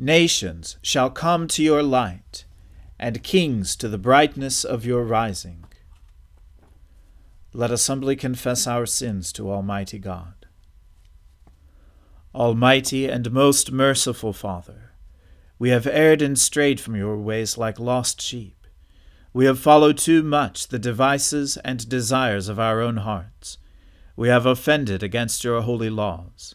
Nations shall come to your light, and kings to the brightness of your rising. Let us humbly confess our sins to Almighty God. Almighty and most merciful Father, we have erred and strayed from your ways like lost sheep. We have followed too much the devices and desires of our own hearts. We have offended against your holy laws.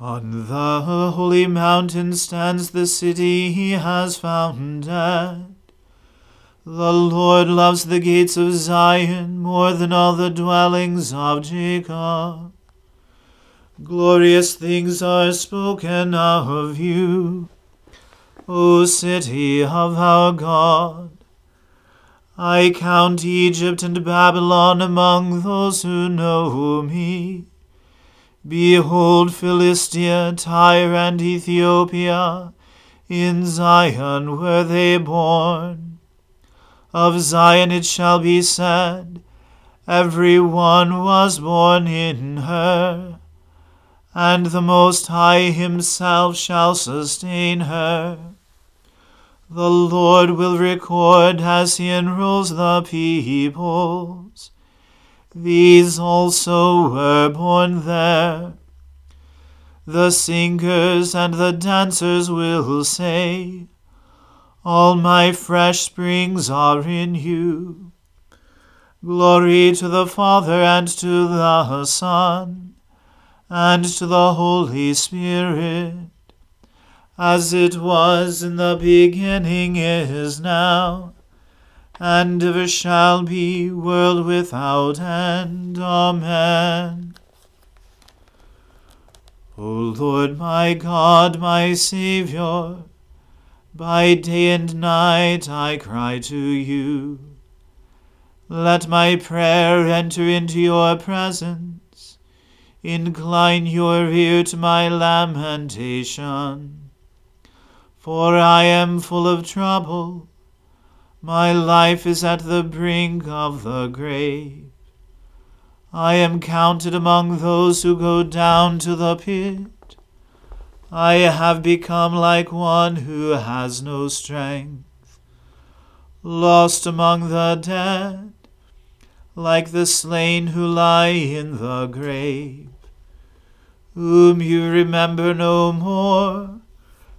On the holy mountain stands the city he has founded. The Lord loves the gates of Zion more than all the dwellings of Jacob. Glorious things are spoken of you, O city of our God. I count Egypt and Babylon among those who know me. Behold, Philistia, Tyre, and Ethiopia, in Zion were they born. Of Zion it shall be said, Every one was born in her, and the Most High himself shall sustain her. The Lord will record as he enrolls the peoples. These also were born there. The singers and the dancers will say, All my fresh springs are in you. Glory to the Father and to the Son and to the Holy Spirit, as it was in the beginning is now and ever shall be, world without end. Amen. O Lord my God, my Saviour, by day and night I cry to you. Let my prayer enter into your presence incline your ear to my lamentation. For I am full of trouble, my life is at the brink of the grave. I am counted among those who go down to the pit. I have become like one who has no strength, lost among the dead, like the slain who lie in the grave, whom you remember no more,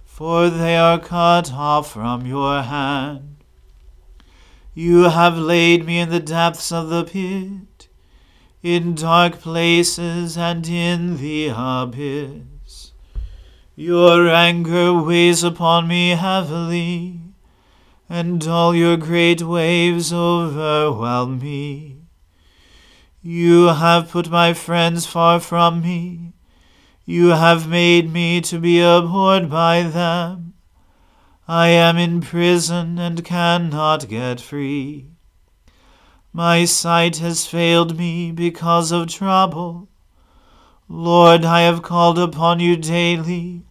for they are cut off from your hand. You have laid me in the depths of the pit, in dark places and in the abyss. Your anger weighs upon me heavily, and all your great waves overwhelm me. You have put my friends far from me. You have made me to be abhorred by them. I am in prison and cannot get free. My sight has failed me because of trouble. Lord, I have called upon you daily.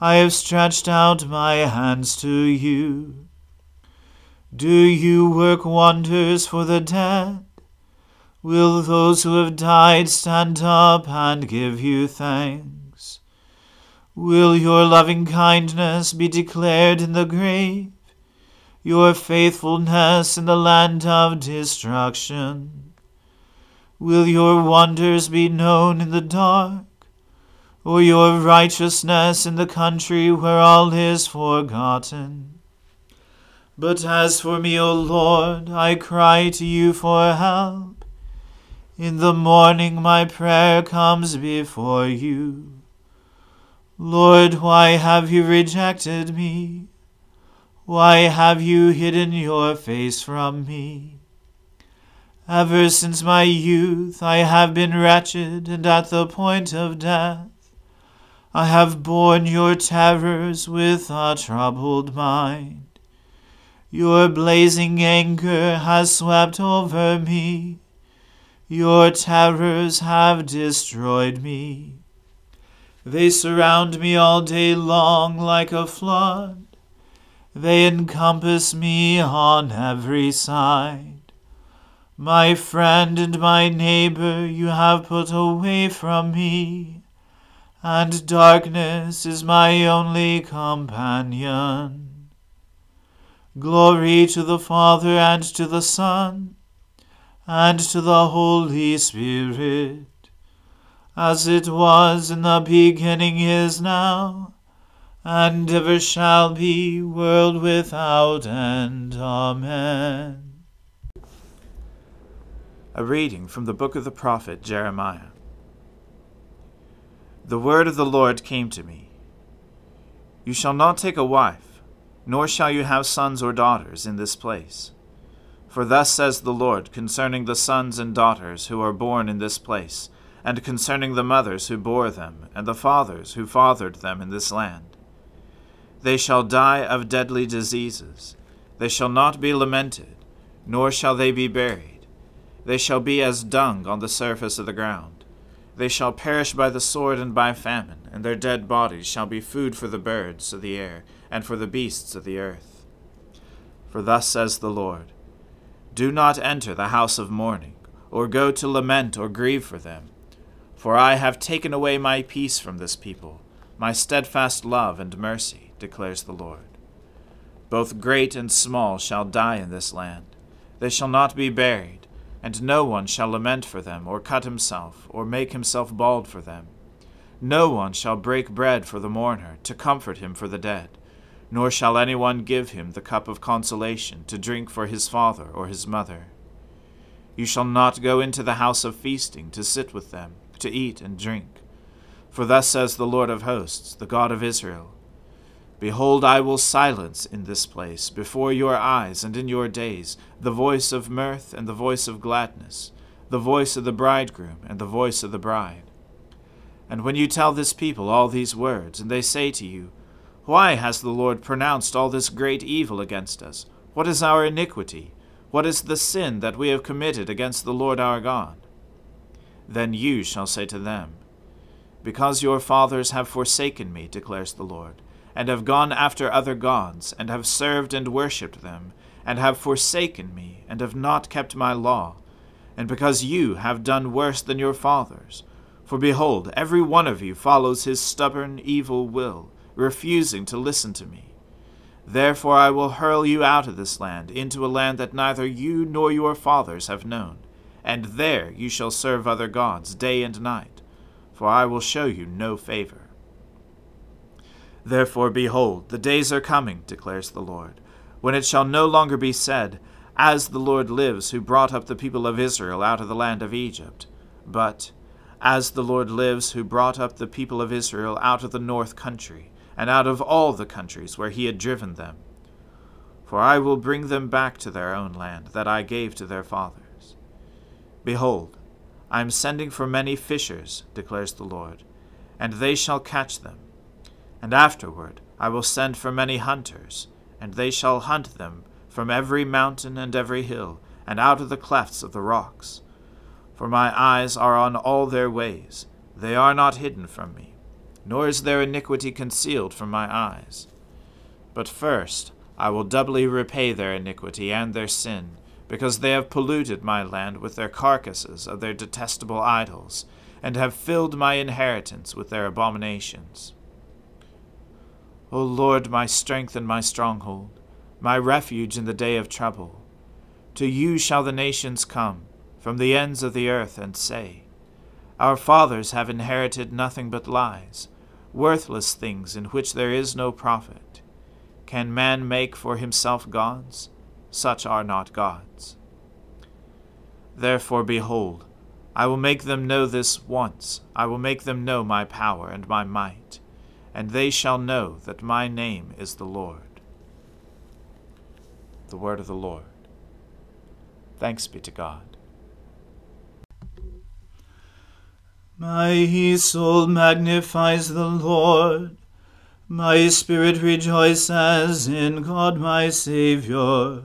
I have stretched out my hands to you. Do you work wonders for the dead? Will those who have died stand up and give you thanks? Will your loving kindness be declared in the grave, your faithfulness in the land of destruction? Will your wonders be known in the dark, or your righteousness in the country where all is forgotten? But as for me, O Lord, I cry to you for help. In the morning my prayer comes before you. Lord, why have you rejected me? Why have you hidden your face from me? Ever since my youth I have been wretched and at the point of death. I have borne your terrors with a troubled mind. Your blazing anger has swept over me. Your terrors have destroyed me. They surround me all day long like a flood. They encompass me on every side. My friend and my neighbor you have put away from me, and darkness is my only companion. Glory to the Father and to the Son and to the Holy Spirit as it was in the beginning is now, and ever shall be, world without end. Amen. A reading from the book of the prophet Jeremiah. The word of the Lord came to me You shall not take a wife, nor shall you have sons or daughters in this place. For thus says the Lord concerning the sons and daughters who are born in this place and concerning the mothers who bore them, and the fathers who fathered them in this land. They shall die of deadly diseases. They shall not be lamented, nor shall they be buried. They shall be as dung on the surface of the ground. They shall perish by the sword and by famine, and their dead bodies shall be food for the birds of the air, and for the beasts of the earth. For thus says the Lord Do not enter the house of mourning, or go to lament or grieve for them for I have taken away my peace from this people, my steadfast love and mercy, declares the Lord. Both great and small shall die in this land. They shall not be buried, and no one shall lament for them, or cut himself, or make himself bald for them. No one shall break bread for the mourner, to comfort him for the dead, nor shall any one give him the cup of consolation, to drink for his father or his mother. You shall not go into the house of feasting, to sit with them to eat and drink. For thus says the Lord of hosts, the God of Israel Behold, I will silence in this place, before your eyes and in your days, the voice of mirth and the voice of gladness, the voice of the bridegroom and the voice of the bride. And when you tell this people all these words, and they say to you, Why has the Lord pronounced all this great evil against us? What is our iniquity? What is the sin that we have committed against the Lord our God? Then you shall say to them, because your fathers have forsaken me, declares the Lord, and have gone after other gods, and have served and worshipped them, and have forsaken me, and have not kept my law, and because you have done worse than your fathers. For behold, every one of you follows his stubborn, evil will, refusing to listen to me. Therefore I will hurl you out of this land, into a land that neither you nor your fathers have known, and there you shall serve other gods day and night, for I will show you no favor. Therefore, behold, the days are coming, declares the Lord, when it shall no longer be said, As the Lord lives, who brought up the people of Israel out of the land of Egypt, but, As the Lord lives, who brought up the people of Israel out of the north country and out of all the countries where he had driven them. For I will bring them back to their own land that I gave to their fathers. Behold, I am sending for many fishers, declares the Lord, and they shall catch them. And afterward I will send for many hunters, and they shall hunt them from every mountain and every hill, and out of the clefts of the rocks. For my eyes are on all their ways, they are not hidden from me nor is their iniquity concealed from my eyes. But first I will doubly repay their iniquity and their sin, because they have polluted my land with their carcasses of their detestable idols, and have filled my inheritance with their abominations. O Lord, my strength and my stronghold, my refuge in the day of trouble, to you shall the nations come, from the ends of the earth, and say, Our fathers have inherited nothing but lies worthless things in which there is no profit. Can man make for himself gods? Such are not gods. Therefore, behold, I will make them know this once, I will make them know my power and my might, and they shall know that my name is the Lord. The word of the Lord. Thanks be to God. My soul magnifies the Lord. My spirit rejoices in God my Saviour.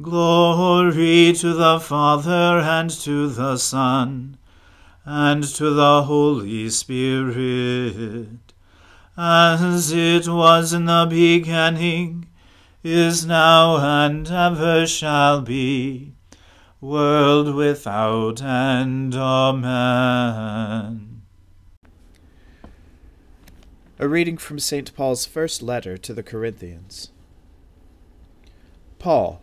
Glory to the Father and to the Son and to the Holy Spirit, as it was in the beginning, is now, and ever shall be, world without end. Amen. A reading from St. Paul's first letter to the Corinthians. Paul,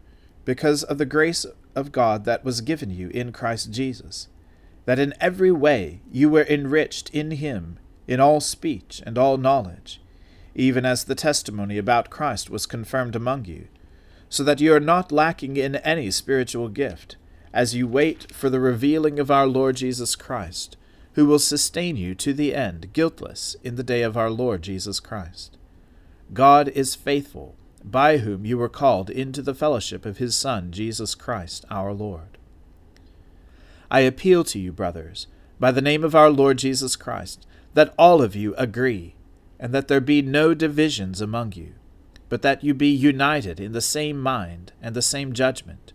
because of the grace of God that was given you in Christ Jesus, that in every way you were enriched in him in all speech and all knowledge, even as the testimony about Christ was confirmed among you, so that you are not lacking in any spiritual gift, as you wait for the revealing of our Lord Jesus Christ, who will sustain you to the end, guiltless, in the day of our Lord Jesus Christ. God is faithful, by whom you were called into the fellowship of his Son, Jesus Christ our Lord. I appeal to you, brothers, by the name of our Lord Jesus Christ, that all of you agree, and that there be no divisions among you but that you be united in the same mind and the same judgment.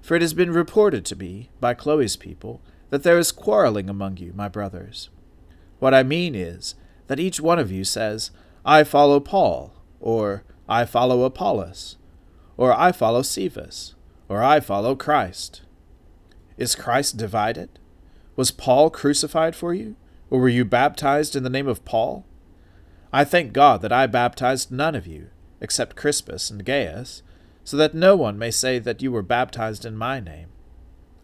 For it has been reported to me, by Chloe's people, that there is quarreling among you, my brothers. What I mean is, that each one of you says, I follow Paul, or I follow Apollos, or I follow Cephas, or I follow Christ. Is Christ divided? Was Paul crucified for you, or were you baptized in the name of Paul? I thank God that I baptized none of you except Crispus and Gaius, so that no one may say that you were baptized in my name.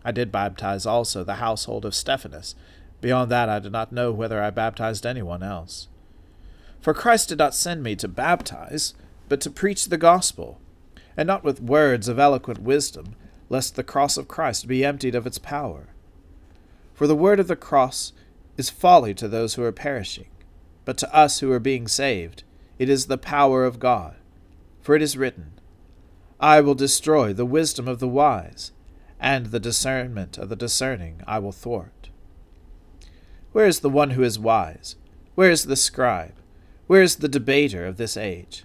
I did baptize also the household of Stephanas. Beyond that, I do not know whether I baptized anyone else. For Christ did not send me to baptize, but to preach the gospel, and not with words of eloquent wisdom, lest the cross of Christ be emptied of its power. For the word of the cross is folly to those who are perishing, but to us who are being saved, it is the power of God. For it is written, I will destroy the wisdom of the wise, and the discernment of the discerning I will thwart. Where is the one who is wise? Where is the scribe? Where is the debater of this age?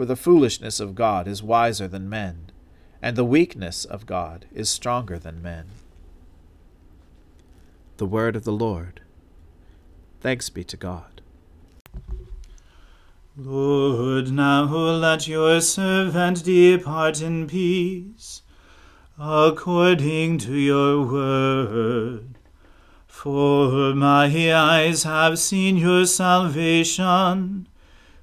For the foolishness of God is wiser than men, and the weakness of God is stronger than men. The Word of the Lord. Thanks be to God. Lord, now let your servant depart in peace, according to your word. For my eyes have seen your salvation,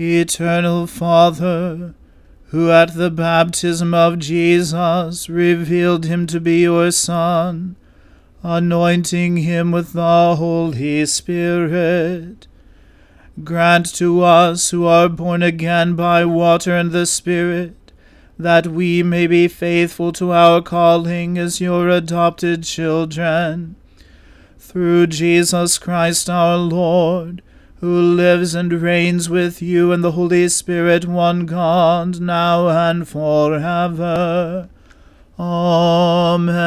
Eternal Father, who at the baptism of Jesus revealed him to be your Son, anointing him with the Holy Spirit, grant to us who are born again by water and the Spirit that we may be faithful to our calling as your adopted children. Through Jesus Christ our Lord, who lives and reigns with you and the Holy Spirit, one God, now and forever. Amen.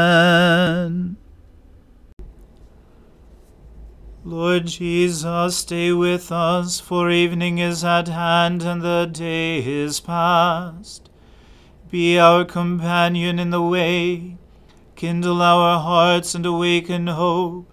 Lord Jesus, stay with us, for evening is at hand and the day is past. Be our companion in the way, kindle our hearts and awaken hope,